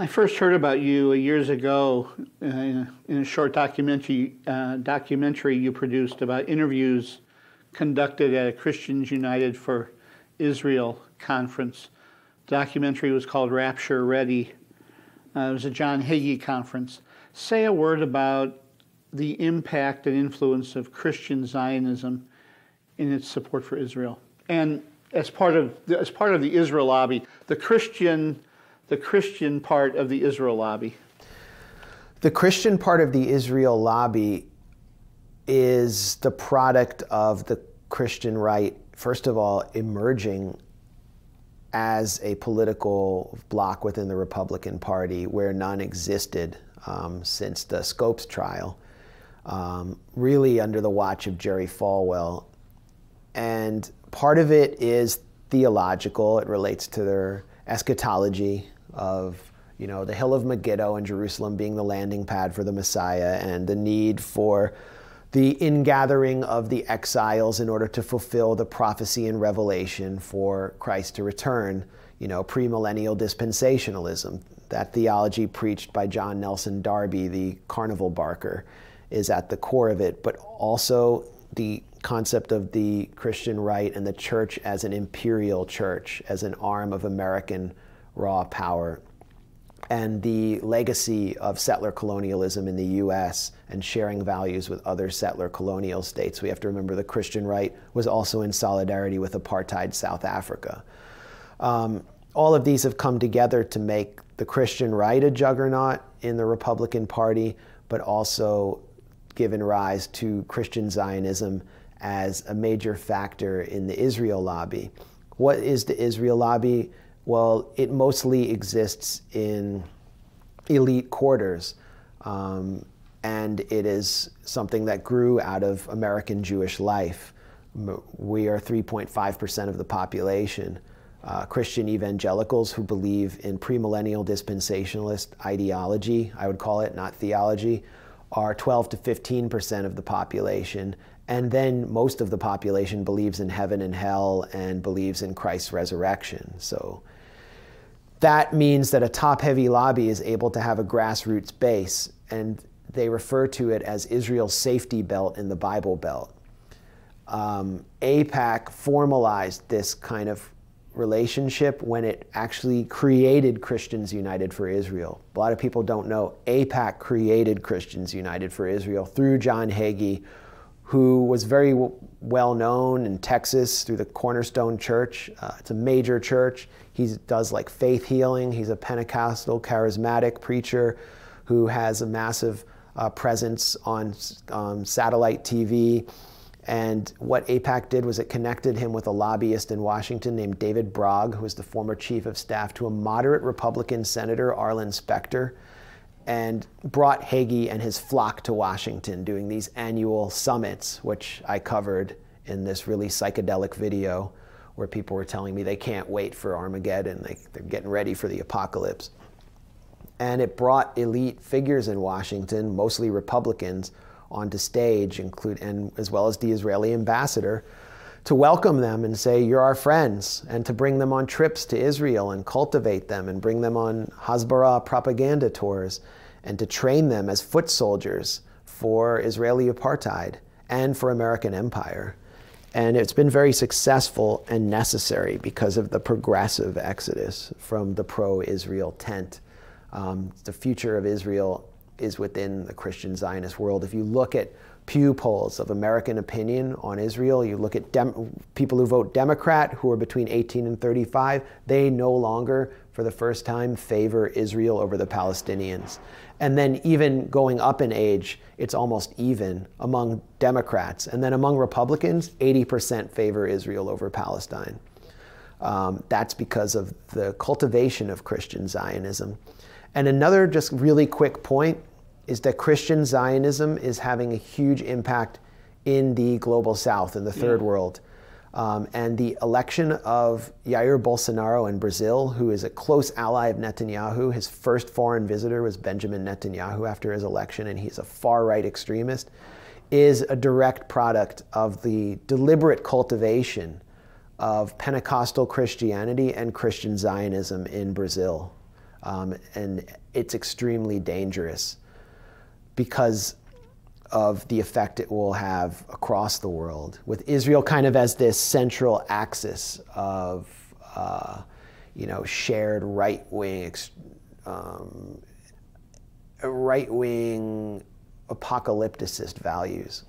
I first heard about you years ago uh, in a short documentary, uh, documentary you produced about interviews conducted at a Christians United for Israel conference. The documentary was called Rapture Ready. Uh, it was a John Hagee conference. Say a word about the impact and influence of Christian Zionism in its support for Israel. And as part of the, as part of the Israel lobby, the Christian the Christian part of the Israel lobby. The Christian part of the Israel lobby is the product of the Christian right, first of all, emerging as a political bloc within the Republican Party where none existed um, since the Scopes trial, um, really under the watch of Jerry Falwell. And part of it is theological, it relates to their eschatology of you know the hill of Megiddo and Jerusalem being the landing pad for the Messiah and the need for the ingathering of the exiles in order to fulfill the prophecy and revelation for Christ to return, you know, premillennial dispensationalism. That theology preached by John Nelson Darby, the carnival barker, is at the core of it, but also the concept of the Christian right and the church as an imperial church, as an arm of American raw power and the legacy of settler colonialism in the US and sharing values with other settler colonial states. We have to remember the Christian right was also in solidarity with apartheid South Africa. Um, all of these have come together to make the Christian right a juggernaut in the Republican Party, but also given rise to Christian Zionism as a major factor in the Israel lobby. What is the Israel lobby? Well, it mostly exists in elite quarters. Um, and it is something that grew out of American Jewish life. We are 3.5% of the population. Uh, Christian evangelicals who believe in premillennial dispensationalist ideology, I would call it, not theology, are 12 to 15% of the population. And then most of the population believes in heaven and hell and believes in Christ's resurrection. So that means that a top heavy lobby is able to have a grassroots base, and they refer to it as Israel's safety belt in the Bible Belt. Um, AIPAC formalized this kind of relationship when it actually created Christians United for Israel. A lot of people don't know AIPAC created Christians United for Israel through John Hagee, who was very well known in Texas through the Cornerstone Church. Uh, it's a major church. He does like faith healing. He's a Pentecostal charismatic preacher who has a massive uh, presence on um, satellite TV. And what AIPAC did was it connected him with a lobbyist in Washington named David Brog, who was the former chief of staff to a moderate Republican senator, Arlen Specter, and brought Hagee and his flock to Washington doing these annual summits, which I covered in this really psychedelic video where people were telling me they can't wait for Armageddon, they, they're getting ready for the apocalypse. And it brought elite figures in Washington, mostly Republicans, onto stage, include, and as well as the Israeli ambassador, to welcome them and say, You're our friends, and to bring them on trips to Israel and cultivate them and bring them on Hasbara propaganda tours and to train them as foot soldiers for Israeli apartheid and for American empire. And it's been very successful and necessary because of the progressive exodus from the pro Israel tent. Um, the future of Israel is within the Christian Zionist world. If you look at Pew polls of American opinion on Israel, you look at people who vote Democrat who are between 18 and 35, they no longer, for the first time, favor Israel over the Palestinians. And then even going up in age, it's almost even among Democrats. And then among Republicans, 80% favor Israel over Palestine. Um, that's because of the cultivation of Christian Zionism. And another just really quick point is that Christian Zionism is having a huge impact in the global south, in the third yeah. world. Um, and the election of Jair Bolsonaro in Brazil, who is a close ally of Netanyahu, his first foreign visitor was Benjamin Netanyahu after his election, and he's a far right extremist, is a direct product of the deliberate cultivation of Pentecostal Christianity and Christian Zionism in Brazil. Um, and it's extremely dangerous because of the effect it will have across the world, with Israel kind of as this central axis of, uh, you know, shared right wing, um, right wing apocalypticist values.